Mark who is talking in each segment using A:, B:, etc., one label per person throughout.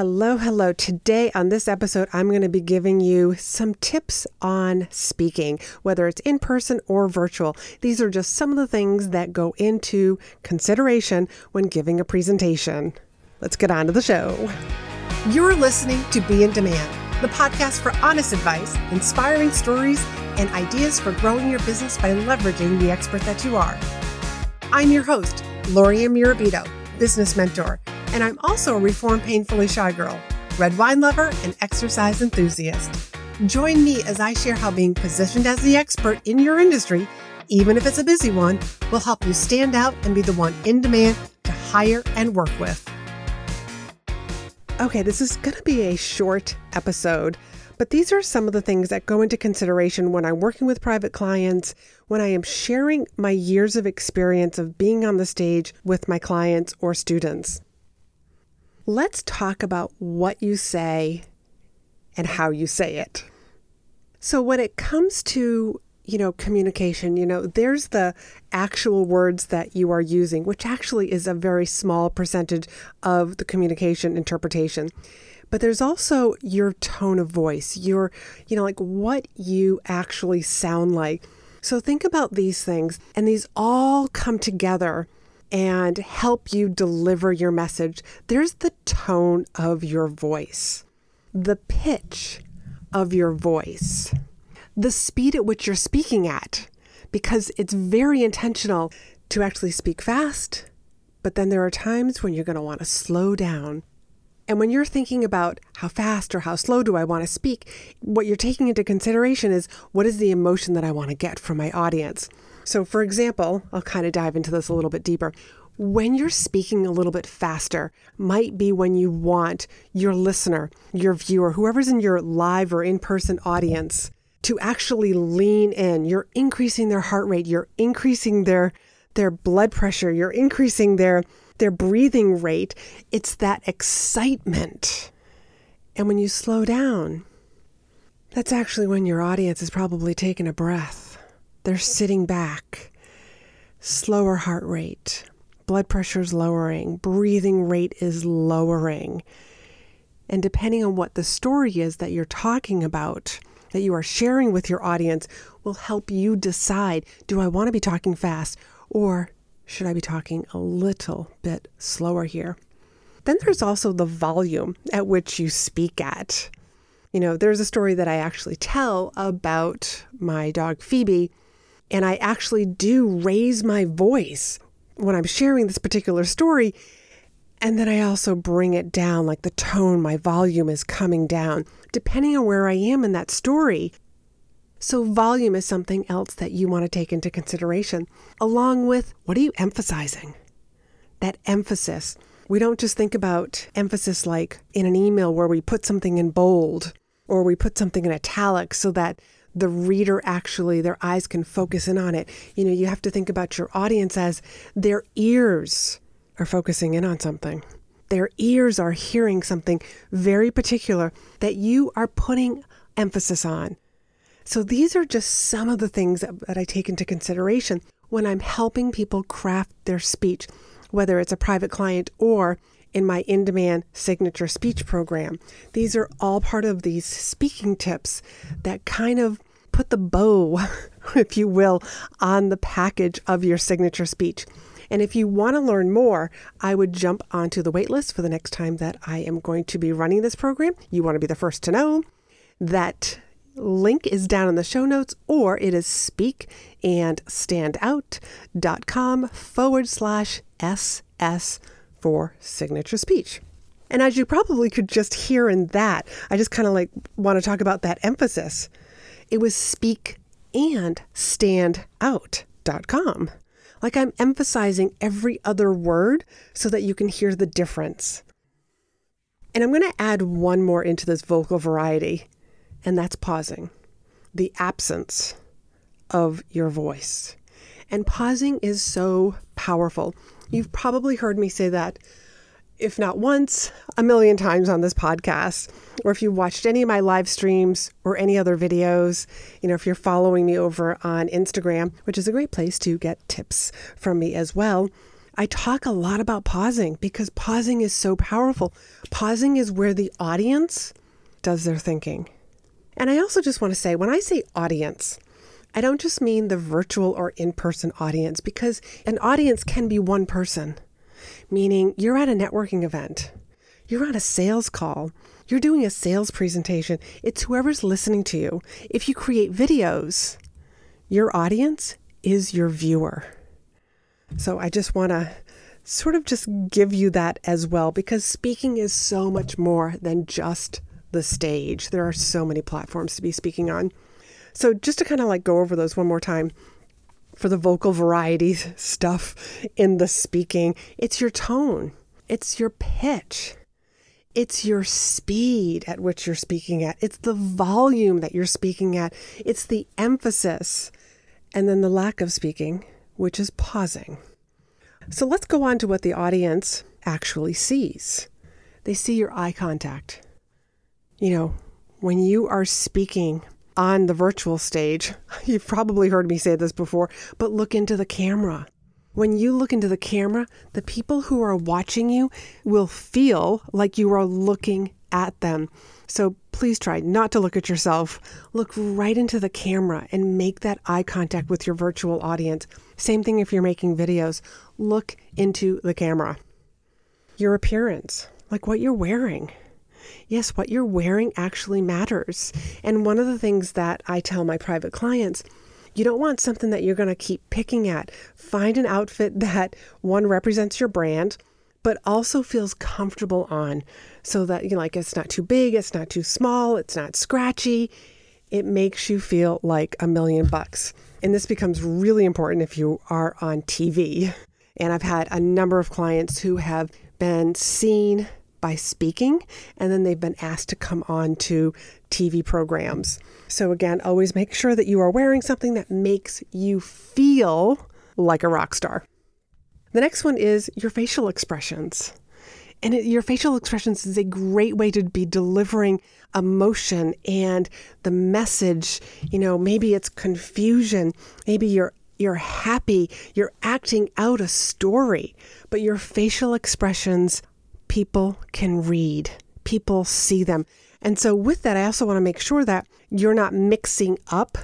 A: Hello, hello. Today on this episode, I'm going to be giving you some tips on speaking, whether it's in person or virtual. These are just some of the things that go into consideration when giving a presentation. Let's get on to the show. You're listening to Be in Demand, the podcast for honest advice, inspiring stories, and ideas for growing your business by leveraging the expert that you are. I'm your host, Lori Murabito, business mentor and I'm also a reformed painfully shy girl, red wine lover, and exercise enthusiast. Join me as I share how being positioned as the expert in your industry, even if it's a busy one, will help you stand out and be the one in demand to hire and work with. Okay, this is going to be a short episode, but these are some of the things that go into consideration when I'm working with private clients, when I am sharing my years of experience of being on the stage with my clients or students let's talk about what you say and how you say it. So, when it comes to you know, communication, you know, there's the actual words that you are using, which actually is a very small percentage of the communication interpretation. But there's also your tone of voice, your, you know, like what you actually sound like. So think about these things, and these all come together and help you deliver your message, there's the tone of your voice, the pitch of your voice, the speed at which you're speaking at, because it's very intentional to actually speak fast, but then there are times when you're going to want to slow down. And when you're thinking about how fast or how slow do I want to speak, what you're taking into consideration is what is the emotion that I want to get from my audience. So, for example, I'll kind of dive into this a little bit deeper. When you're speaking a little bit faster, might be when you want your listener, your viewer, whoever's in your live or in person audience to actually lean in. You're increasing their heart rate, you're increasing their their blood pressure, you're increasing their their breathing rate. It's that excitement. And when you slow down, that's actually when your audience is probably taking a breath. They're sitting back, slower heart rate, blood pressure is lowering, breathing rate is lowering. And depending on what the story is that you're talking about, that you are sharing with your audience, will help you decide do I want to be talking fast or should I be talking a little bit slower here? Then there's also the volume at which you speak at. You know, there's a story that I actually tell about my dog Phoebe and I actually do raise my voice when I'm sharing this particular story. And then I also bring it down, like the tone, my volume is coming down, depending on where I am in that story. So, volume is something else that you want to take into consideration, along with what are you emphasizing? That emphasis. We don't just think about emphasis like in an email where we put something in bold or we put something in italics so that the reader actually, their eyes can focus in on it. You know, you have to think about your audience as their ears are focusing in on something. Their ears are hearing something very particular that you are putting emphasis on. So these are just some of the things that, that I take into consideration when I'm helping people craft their speech, whether it's a private client or in my in demand signature speech program. These are all part of these speaking tips that kind of put the bow, if you will, on the package of your signature speech. And if you want to learn more, I would jump onto the waitlist for the next time that I am going to be running this program. You want to be the first to know. That link is down in the show notes, or it is speakandstandout.com forward slash SS for signature speech. And as you probably could just hear in that, I just kind of like want to talk about that emphasis. It was speak and stand out.com. Like I'm emphasizing every other word so that you can hear the difference. And I'm going to add one more into this vocal variety, and that's pausing, the absence of your voice. And pausing is so powerful. You've probably heard me say that, if not once, a million times on this podcast. Or if you watched any of my live streams or any other videos, you know, if you're following me over on Instagram, which is a great place to get tips from me as well. I talk a lot about pausing because pausing is so powerful. Pausing is where the audience does their thinking. And I also just want to say when I say audience, I don't just mean the virtual or in person audience because an audience can be one person, meaning you're at a networking event, you're on a sales call, you're doing a sales presentation. It's whoever's listening to you. If you create videos, your audience is your viewer. So I just want to sort of just give you that as well because speaking is so much more than just the stage. There are so many platforms to be speaking on. So just to kind of like go over those one more time for the vocal variety stuff in the speaking, it's your tone, it's your pitch. It's your speed at which you're speaking at. It's the volume that you're speaking at. It's the emphasis. And then the lack of speaking, which is pausing. So let's go on to what the audience actually sees. They see your eye contact. You know, when you are speaking on the virtual stage, you've probably heard me say this before, but look into the camera. When you look into the camera, the people who are watching you will feel like you are looking at them. So please try not to look at yourself. Look right into the camera and make that eye contact with your virtual audience. Same thing if you're making videos. Look into the camera. Your appearance, like what you're wearing. Yes, what you're wearing actually matters. And one of the things that I tell my private clients you don't want something that you're going to keep picking at. Find an outfit that one represents your brand, but also feels comfortable on so that you know, like it's not too big, it's not too small, it's not scratchy. It makes you feel like a million bucks. And this becomes really important if you are on TV. And I've had a number of clients who have been seen by speaking, and then they've been asked to come on to TV programs. So, again, always make sure that you are wearing something that makes you feel like a rock star. The next one is your facial expressions. And it, your facial expressions is a great way to be delivering emotion and the message. You know, maybe it's confusion, maybe you're you're happy, you're acting out a story, but your facial expressions people can read, people see them. And so, with that, I also want to make sure that you're not mixing up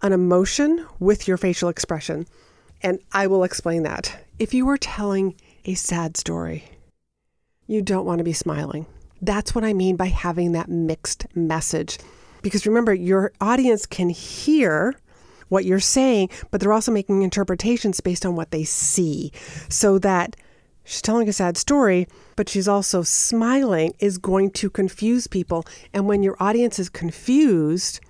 A: an emotion with your facial expression. And I will explain that. If you are telling a sad story, you don't want to be smiling. That's what I mean by having that mixed message. Because remember, your audience can hear what you're saying, but they're also making interpretations based on what they see. So that she's telling a sad story, but she's also smiling is going to confuse people. And when your audience is confused,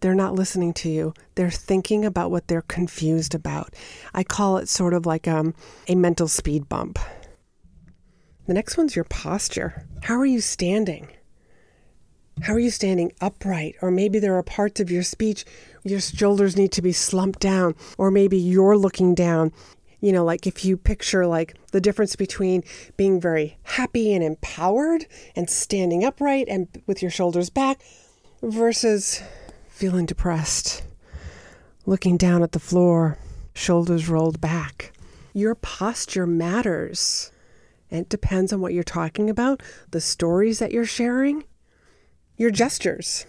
A: they're not listening to you. They're thinking about what they're confused about. I call it sort of like um, a mental speed bump. The next one's your posture. How are you standing? How are you standing upright? Or maybe there are parts of your speech your shoulders need to be slumped down, or maybe you're looking down you know, like if you picture like the difference between being very happy and empowered and standing upright and with your shoulders back versus feeling depressed, looking down at the floor, shoulders rolled back. Your posture matters. And it depends on what you're talking about, the stories that you're sharing, your gestures.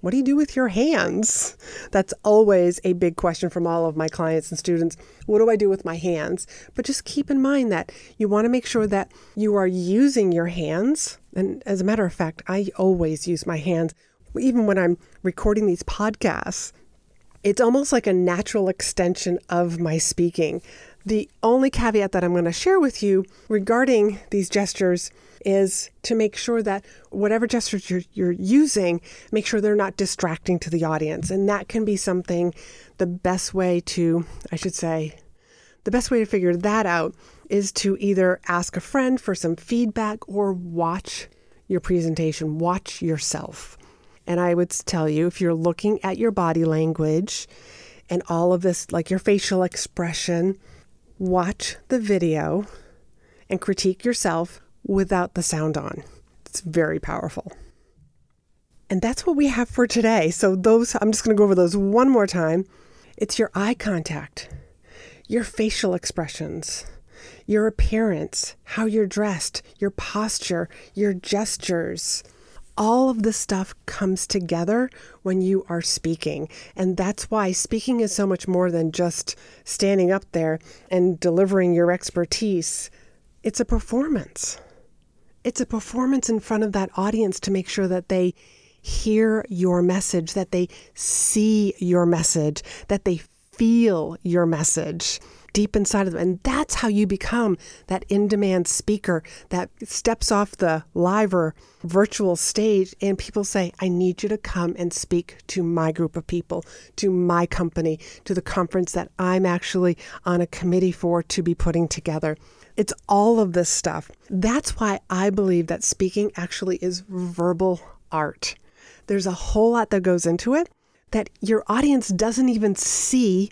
A: What do you do with your hands? That's always a big question from all of my clients and students. What do I do with my hands? But just keep in mind that you want to make sure that you are using your hands. And as a matter of fact, I always use my hands, even when I'm recording these podcasts. It's almost like a natural extension of my speaking. The only caveat that I'm going to share with you regarding these gestures is to make sure that whatever gestures you're, you're, using, make sure they're not distracting to the audience. And that can be something, the best way to, I should say, the best way to figure that out is to either ask a friend for some feedback or watch your presentation, watch yourself. And I would tell you if you're looking at your body language and all of this, like your facial expression, watch the video and critique yourself without the sound on. It's very powerful. And that's what we have for today. So, those, I'm just going to go over those one more time. It's your eye contact, your facial expressions, your appearance, how you're dressed, your posture, your gestures. All of this stuff comes together when you are speaking. And that's why speaking is so much more than just standing up there and delivering your expertise. It's a performance. It's a performance in front of that audience to make sure that they hear your message, that they see your message, that they feel your message deep inside of them. And that's how you become that in demand speaker that steps off the live or virtual stage and people say, I need you to come and speak to my group of people, to my company, to the conference that I'm actually on a committee for to be putting together. It's all of this stuff. That's why I believe that speaking actually is verbal art. There's a whole lot that goes into it that your audience doesn't even see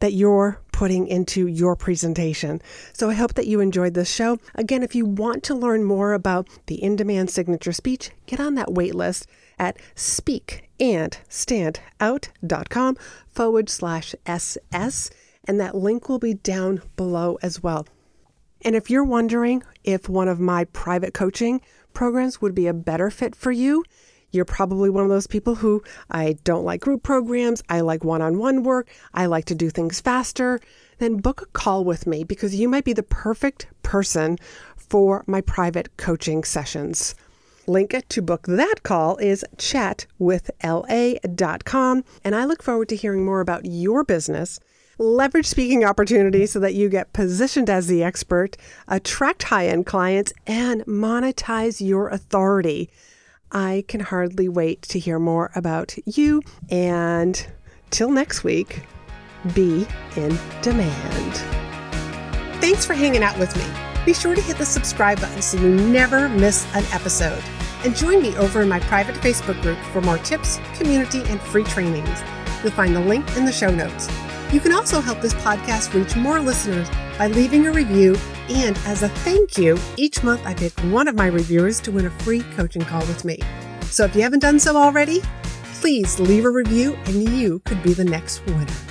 A: that you're putting into your presentation. So I hope that you enjoyed this show. Again, if you want to learn more about the in demand signature speech, get on that wait list at speakandstandout.com forward slash SS, and that link will be down below as well. And if you're wondering if one of my private coaching programs would be a better fit for you, you're probably one of those people who I don't like group programs, I like one on one work, I like to do things faster. Then book a call with me because you might be the perfect person for my private coaching sessions. Link to book that call is chatwithla.com. And I look forward to hearing more about your business. Leverage speaking opportunities so that you get positioned as the expert, attract high end clients, and monetize your authority. I can hardly wait to hear more about you. And till next week, be in demand. Thanks for hanging out with me. Be sure to hit the subscribe button so you never miss an episode. And join me over in my private Facebook group for more tips, community, and free trainings. You'll find the link in the show notes. You can also help this podcast reach more listeners by leaving a review. And as a thank you, each month I pick one of my reviewers to win a free coaching call with me. So if you haven't done so already, please leave a review and you could be the next winner.